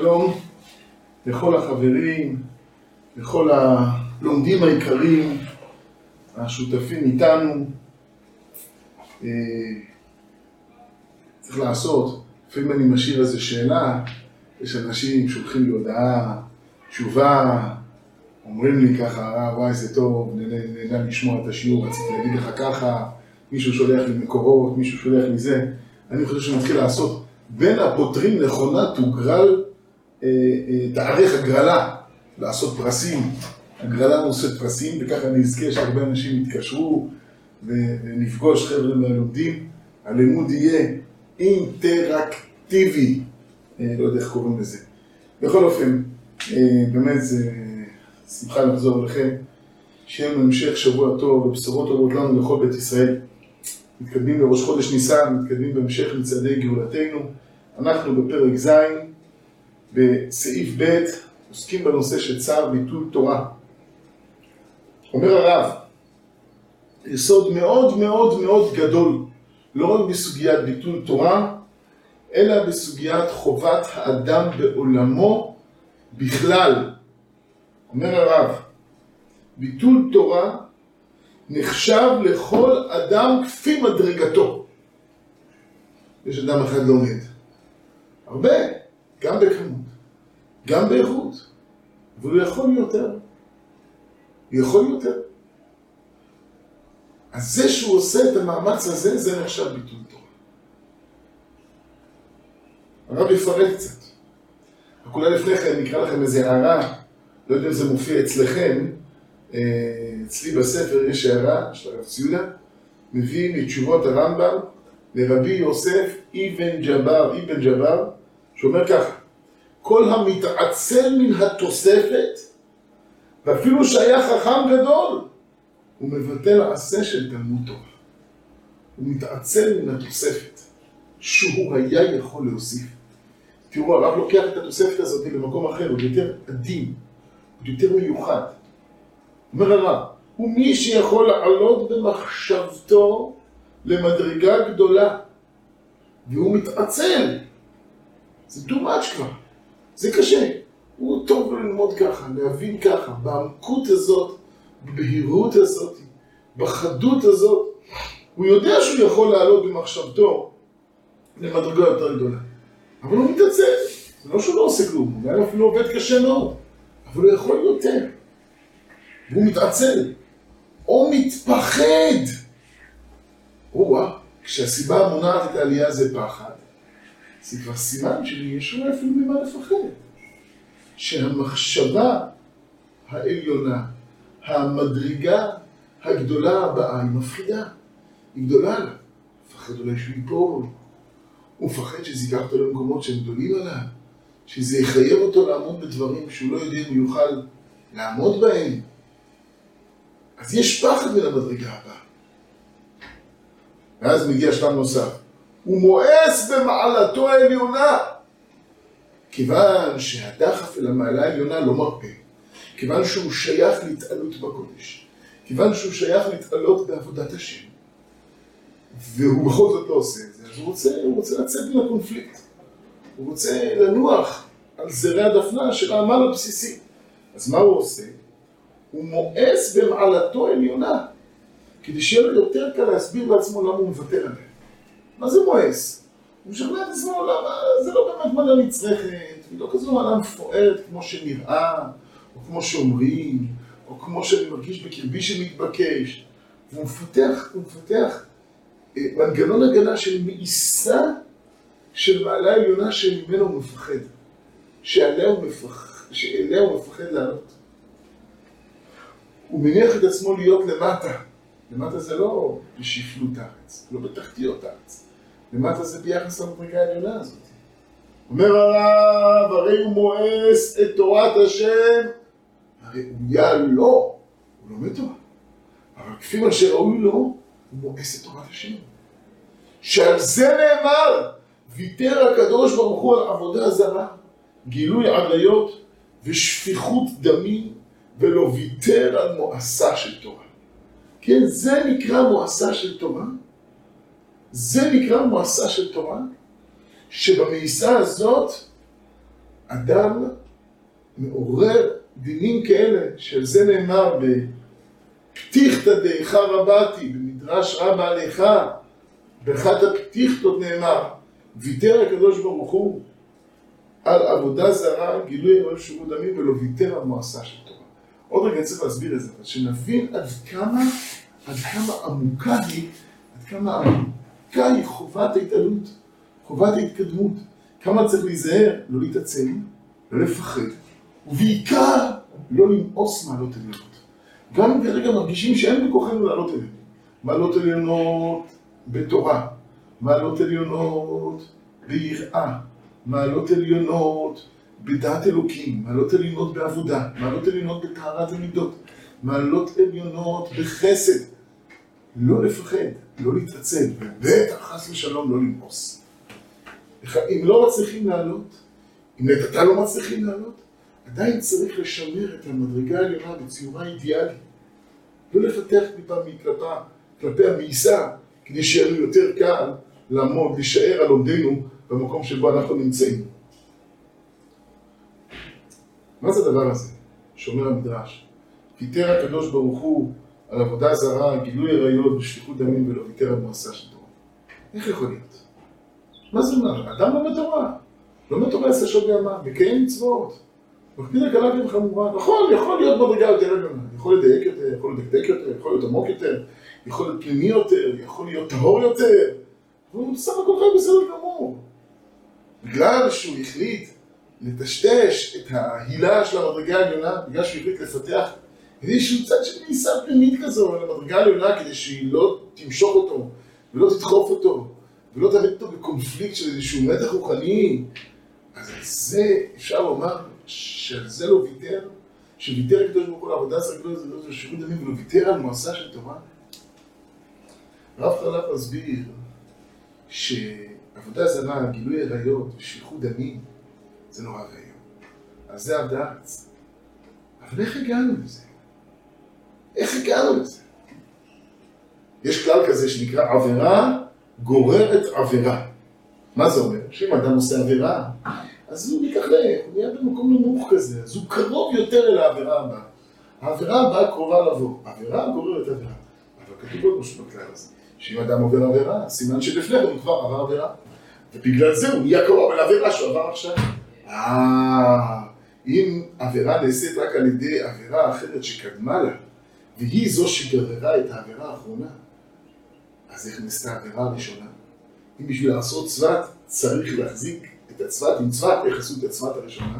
שלום לכל החברים, לכל הלומדים היקרים, השותפים איתנו. אה, צריך לעשות, לפעמים אני משאיר איזו שאלה, יש אנשים שולחים לי הודעה, תשובה, אומרים לי ככה, אה, וואי זה טוב, נהנה לשמוע את השיעור, רציתי להגיד לך ככה, מישהו שולח לי מקורות, מישהו שולח לי זה, אני חושב שנתחיל לעשות בין הפותרים נכונה תוגרל, אה, אה, תארך הגרלה, לעשות פרסים, הגרלה נושאת פרסים, וככה אני אזכה שהרבה אנשים יתקשרו ונפגוש חבר'ה מהלומדים, הלימוד יהיה אינטראקטיבי, אה, לא יודע איך קוראים לזה. בכל אופן, באמת זה שמחה לחזור אליכם, שיהיה לנו המשך שבוע טוב ובשורות טובות לנו לכל בית ישראל. מתקדמים לראש חודש ניסן, מתקדמים בהמשך מצעדי גאולתנו. אנחנו בפרק ז', בסעיף ב', עוסקים בנושא של צער ביטול תורה. אומר הרב, יסוד מאוד מאוד מאוד גדול, לא רק בסוגיית ביטול תורה, אלא בסוגיית חובת האדם בעולמו בכלל. אומר הרב, ביטול תורה נחשב לכל אדם כפי מדרגתו. יש אדם אחד לומד. הרבה, גם בכמות, גם באיכות, אבל הוא יכול יותר. הוא יכול יותר. אז זה שהוא עושה את המאמץ הזה, זה נחשב ביטול תורה. הרב יפרט קצת. רק אולי לפני כן נקרא לכם איזה הערה, לא יודע אם זה מופיע אצלכם, אה, אצלי בספר יש הערה של הרב ציודה, מביא מתשובות הרמב"ם לרבי יוסף אבן ג'בר, אבן ג'בר, שאומר ככה, כל המתעצל מן התוספת, ואפילו שהיה חכם גדול, הוא מבטל עשה של תלמוד תורה. הוא מתעצל מן התוספת, שהוא היה יכול להוסיף. תראו, הרב לוקח את התוספת הזאת למקום אחר, הוא יותר עדין, הוא יותר מיוחד. אומר הרב, הוא מי שיכול לעלות במחשבתו למדרגה גדולה, והוא מתעצל. זה too much כבר, זה קשה. הוא טוב ללמוד ככה, להבין ככה, בעמקות הזאת, בבהירות הזאת, בחדות הזאת. הוא יודע שהוא יכול לעלות במחשבתו למדרגה יותר גדולה. אבל הוא מתעצל. זה לא שהוא לא עושה כלום, הוא אפילו עובד קשה מאוד. אבל הוא יכול יותר. והוא מתעצל. או מתפחד. או-אה, כשהסיבה המונעת את העלייה זה פחד, זה כבר סימן שיש לו אפילו ממה לפחד. שהמחשבה העליונה, המדרגה הגדולה הבאה, היא מפחידה. היא גדולה לה. מפחד אולי שהוא ייפול. הוא מפחד שזה ייקח אותו למקומות שהם גדולים עליו. שזה יחייב אותו לעמוד בדברים שהוא לא יודע אם הוא יוכל לעמוד בהם. אז יש פחד מן המדרגה הבאה. ואז מגיע שלב נוסף. הוא מואס במעלתו העליונה. כיוון שהדחף אל המעלה העליונה לא מרפה. כיוון שהוא שייך להתעלות בקודש. כיוון שהוא שייך להתעלות בעבודת השם. והוא בכל זאת לא עושה את זה, אז הוא רוצה, הוא רוצה לצאת מן הקונפליקט. הוא רוצה לנוח על זרי הדפנה של העמל הבסיסי. אז מה הוא עושה? הוא מואס במעלתו העליונה, כדי שיהיה לו יותר קל להסביר לעצמו למה הוא מוותר עליה. מה זה מואס? הוא משכנע את עצמו למה זה לא באמת מעלה נצרכת, היא לא כזו מעלה מפוארת כמו שנראה, או כמו שאומרים, או כמו שאני מרגיש בקרבי שמתבקש. והוא מפתח, הוא מפתח אה, מנגנון הגנה של מאיסה של מעלה עליונה שממנו הוא מפחד, שעליה הוא מפחד, שאליה הוא מפחד לעלות. הוא מניח את עצמו להיות למטה. למטה זה לא בשפלות הארץ, לא בתחתיות הארץ. למטה זה ביחס למדרגה העליונה הזאת. אומר הרב, הרי הוא מואס את תורת השם הראויה לו. הוא לומד תורה. אבל כפי מה שראוי לו, הוא מואס את תורת השם. שעל זה נאמר, ויתר הקדוש ברוך הוא על עבודה זרה, גילוי עריות ושפיכות דמים, ולא ויתר על מואסה של תורה. כן, זה נקרא מואסה של תורה. זה נקרא מואסה של תורה, שבמאיסה הזאת אדם מעורר דינים כאלה, שעל זה נאמר בפתיחתא דאיכה רבתי, במדרש רבה עליך, באחת הפתיחתות נאמר, ויתר הקדוש ברוך הוא על עבודה זרה, גילוי אוהב שירות דמים, ולא ויתר על מועשה של תורה. עוד רגע צריך להסביר את זה, שנבין עד כמה, עד כמה עמוקה היא, עד כמה עמוקה היא חובת ההתעלות, חובת ההתקדמות. כמה צריך להיזהר, לא להתעצם, לא לפחד, ובעיקר לא למאוס מעלות עליונות. גם אם כרגע מרגישים שאין בכוחנו לעלות אליהם. מעלות עליונות בתורה, מעלות עליונות ביראה, מעלות עליונות בדעת אלוקים, מעלות עליונות בעבודה, מעלות עליונות בטהרת המידות, מעלות עליונות בחסד. לא לפחד, לא להתעצל, ובטח חס ושלום לא למאוס. אם לא מצליחים לעלות, אם לעת לא מצליחים לעלות, עדיין צריך לשמר את המדרגה העליונה בציורה אידיאלית. לא לפתח טיפה מכלפה, כלפי המעיסה, כדי שיהיה לנו יותר קל לעמוד, להישאר על עומדנו במקום שבו אנחנו נמצאים. מה זה הדבר הזה? שומר המדרש. ויתר הקדוש ברוך הוא על עבודה זרה, גילוי עריות ושפיכות דמים ולא ויתר על מעשה של תורה. איך יכול להיות? מה זה אומר? אדם לומד תורה. לומד תורה עשה שעות בימה, מקיים מצוות. מקפיד על קלה וחמורה. נכון, יכול להיות מדרגה יותר עליונה. יכול לדייק יותר, יכול לדקדק יותר, יכול להיות עמוק יותר, יכול להיות פנימי יותר, יכול להיות טהור יותר. והוא בסך הכל חי בסדר גמור. בגלל שהוא החליט לטשטש את ההילה של המדרגה העליונה, בגלל שהוא החליט לפתח איזשהו צד של ניסה פנימית כזו על המדרגה העליונה כדי שהיא לא תמשוך אותו ולא תדחוף אותו ולא תביא אותו בקונפליקט של איזשהו מתח רוחני אז על זה אפשר לומר שעל זה לא ויתר, שוויתר הקדוש ברוך הוא לעבודה זרה גדולה זה לא שירות דמים ולא ויתר על מועשה של תורה רב חלף מסביר שעבודה זרה, גילוי עריות ושפיכות דמים זה נורא ואיום. אז זה הדעת. אבל איך הגענו לזה? איך הגענו לזה? יש כלל כזה שנקרא עבירה גוררת עבירה. מה זה אומר? שאם אדם עושה עבירה, אז הוא מתכלך, הוא נהיה במקום נמוך כזה, אז הוא קרוב יותר אל העבירה הבאה. העבירה הבאה קרובה לבוא. עבירה גוררת עבירה. אבל כתוב עוד משהו בכלל הזה. שאם אדם עובר עבירה, סימן שלפני הוא כבר עבר עבירה. ובגלל זה הוא נהיה קרוב אל העבירה שהוא עבר עכשיו. אה, אם עבירה נעשית רק על ידי עבירה אחרת שקדמה לה, והיא זו שגררה את העבירה האחרונה, אז איך נעשתה העבירה הראשונה? אם בשביל לעשות צוות צריך להחזיק את הצוות עם צוות, איך עשו את הצוות הראשונה?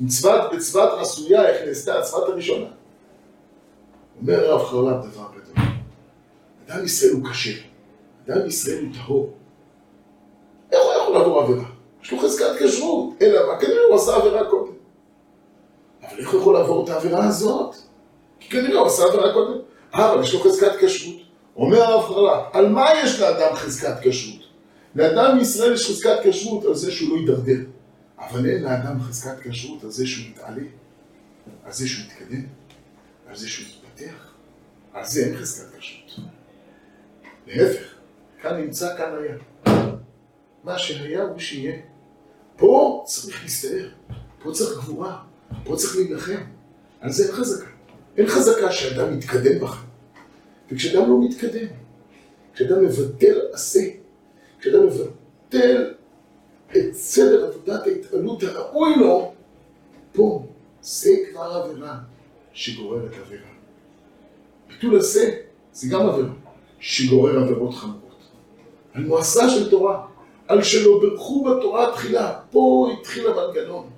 עם צוות בצוות עשויה, איך נעשתה הצוות הראשונה? אומר הרב חרל"פ דבר גדול. אדם ישראל הוא קשה, אדם ישראל הוא טהור. איך הוא יכול לעבור עבירה? יש לו חזקת כשרות, אלא מה? כנראה הוא עשה עבירה קודם. אבל איך הוא יכול לעבור את העבירה הזאת? כי כנראה הוא עשה עבירה קודם. אבל יש לו חזקת כשרות. אומר הרב חרל"פ, על מה יש לאדם חזקת כשרות? לאדם מישראל יש חזקת כשרות על זה שהוא לא יידרדר. אבל אין לאדם חזקת כשרות על זה שהוא יתעלה, על זה שהוא יתקדם, על זה שהוא יתפתח. על זה אין חזקת כשרות. להפך, כאן נמצא, כאן היה. מה שהיה הוא שיהיה. פה צריך להסתער, פה צריך גבורה, פה צריך להילחם. על זה אין חזקה. אין חזקה שאדם מתקדם בכם. וכשאדם לא מתקדם, כשאדם מבטל עשה, כשאדם מבטל את סדר עבודת ההתעלות הראוי לו, פה זה כבר עבירה שגוררת עבירה. ביטול עשה זה גם עבירה שגורר עבירות חמורות. על מועשה של תורה, על שלא ברכו בתורה תחילה, פה התחיל המנגנון.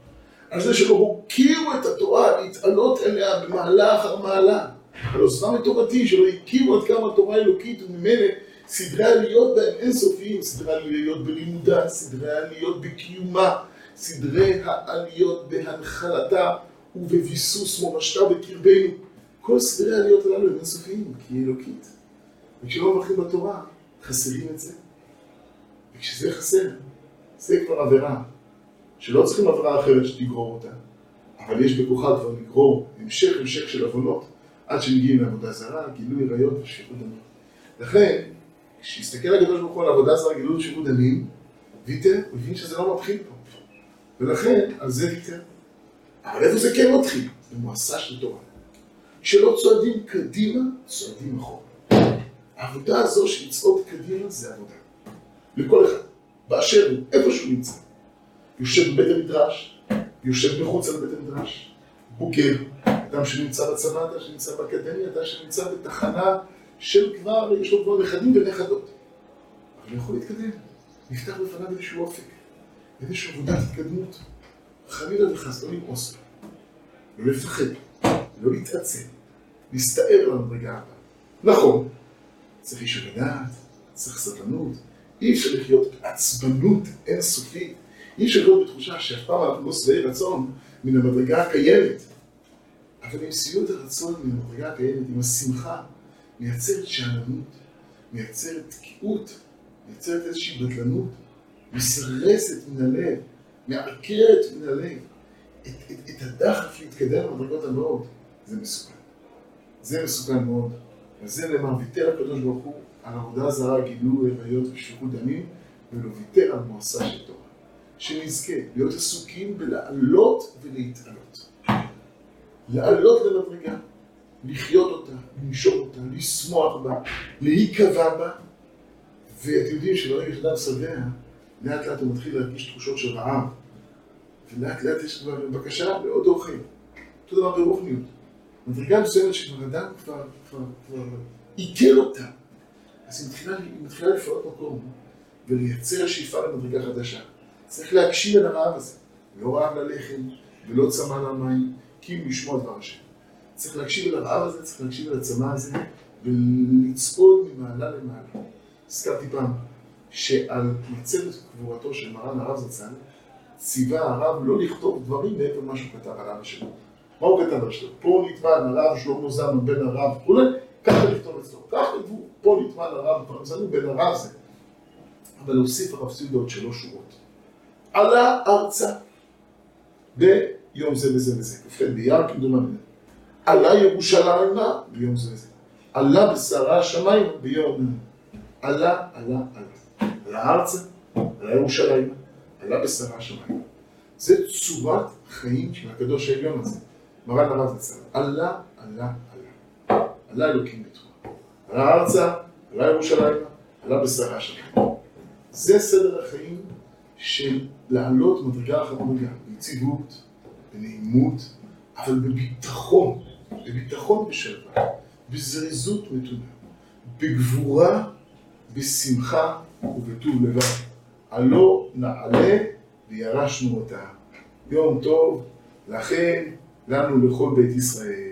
על זה שלא הוקירו את התורה להתעלות אליה במעלה אחר מעלה. על עוזבם את תורתי, שלא הכירו עד כמה תורה אלוקית וממילא סדרי עליות בהם אינסופיים, סדרי עליות בלימודה, סדרי עליות בקיומה, סדרי העליות בהנחלתה ובביסוס מורשתה בקרבנו. כל סדרי העליות הללו הם אינסופיים, כי היא אלוקית. וכשלא מברכים בתורה, חסרים את זה. וכשזה חסר, זה כבר עבירה, שלא צריכים עבירה אחרת שתגרור אותה, אבל יש בכוחה כבר לגרור המשך המשך של עוונות עד שמגיעים לעבודה זרה, גילוי עריות ושפיכות דמים. לכן, כשהסתכל הקדוש ברוך הוא על עבודה זרה, גילוי ושפיכות דמים, ויתר, הוא הבין שזה לא מתחיל פה. ולכן, על זה ויתר. אבל איפה זה כן מתחיל? במועשה של תורה. כשלא צועדים קדימה, צועדים אחורה. העבודה הזו של לצעוד קדימה זה עבודה. לכל אחד, באשר הוא, איפה שהוא נמצא. יושב בבית המדרש, יושב מחוץ לבית המדרש, בוגר, אדם שנמצא בצבא, אדם שנמצא באקדמיה, אדם שנמצא בתחנה של כבר, יש לו כבר נכדים ונכדות. אבל הוא יכול להתקדם. נפתח בפניו איזשהו אופק, איזושהי עבודת התקדמות. חלילה וחס, לא למאוס לא לפחד, לא להתעצם, להסתער למדרגה הבאה. נכון, צריך איש הדעת, צריך סבלנות, אי אפשר לחיות בעצבנות אינסופית, אי אפשר להיות בתחושה שאף פעם אנחנו לא שבעי רצון מן המדרגה הקיימת. אבל עם שביעות הרצון מן המדרגה הקיימת, עם השמחה, מייצרת שאננות, מייצרת תקיעות, מייצרת איזושהי בדלנות, מסרסת מן הלב, מעקרת מן הלב את, את, את הדחף להתקדם במדרגות הבאות. זה מסוכן. זה מסוכן מאוד. וזה נאמר, ויתר הקדוש ברוך הוא על עבודה זרה, גילוי עריות ושפיכות דמים, ולא ויתר על מועשה של תורה. שנזכה להיות עסוקים בלעלות ולהתעלות. לעלות למדרגה, לחיות אותה, לנשום אותה, לשמוח בה, להיקבע בה, ואתם יודעים שברגע שאדם שבע, לאט לאט הוא מתחיל להרגיש תחושות של רעב, ולאט לאט יש כבר בקשה לעוד אוכל. אותו דבר ברוחניות. מדרגה מסוימת שכבר אדם כבר, כבר, כבר עיכל אותה, אז היא מתחילה, מתחילה לפעול מקום ולייצר שאיפה למדרגה חדשה. צריך להקשיב אל הרעב הזה. לא רעב ללחם ולא צמא למים, כי אם לשמוע דבר השם. צריך להקשיב אל הרעב הזה, צריך להקשיב אל הצמא הזה, ולצעוד ממעלה למעלה. הזכרתי פעם שעל מצבת קבורתו של מרן הרב זצ"ל, ציווה הרב לא לכתוב דברים מעבר למה שהוא כתב על אבא שלו. מה הוא כתב על שלו? פה נטבע הרב שלמה זלמן בן הרב וכולי, ככה לכתוב אצלו. כך כתבו, פה נטבע הרב בן הרב זה. אבל להוסיף הרב סיודו עוד שלוש שורות. עלה ארצה ביום זה וזה וזה, כ"ח באייר כמדומני. עלה ירושלימה ביום זה וזה. עלה בשרה השמיים ביום... עלה, עלה, עלה. עלה ארצה, עלה ירושלימה, עלה בשרה השמיים. זה צורת חיים של הקדוש העליון הזה. מרן הרב זצ"ל. עלה, עלה, עלה. עלה אלוקים בתורה. עלה ארצה, עלה ירושלימה, עלה בשרה השמיים. זה סדר החיים של לעלות מדרגה אחר מדרגה, ביציבות, בנעימות, אבל בביטחון, בביטחון בשלווה, בזריזות מתונה, בגבורה, בשמחה ובטוב לבד. הלא נעלה וירשנו אותה. יום טוב לכן, לנו לכל בית ישראל.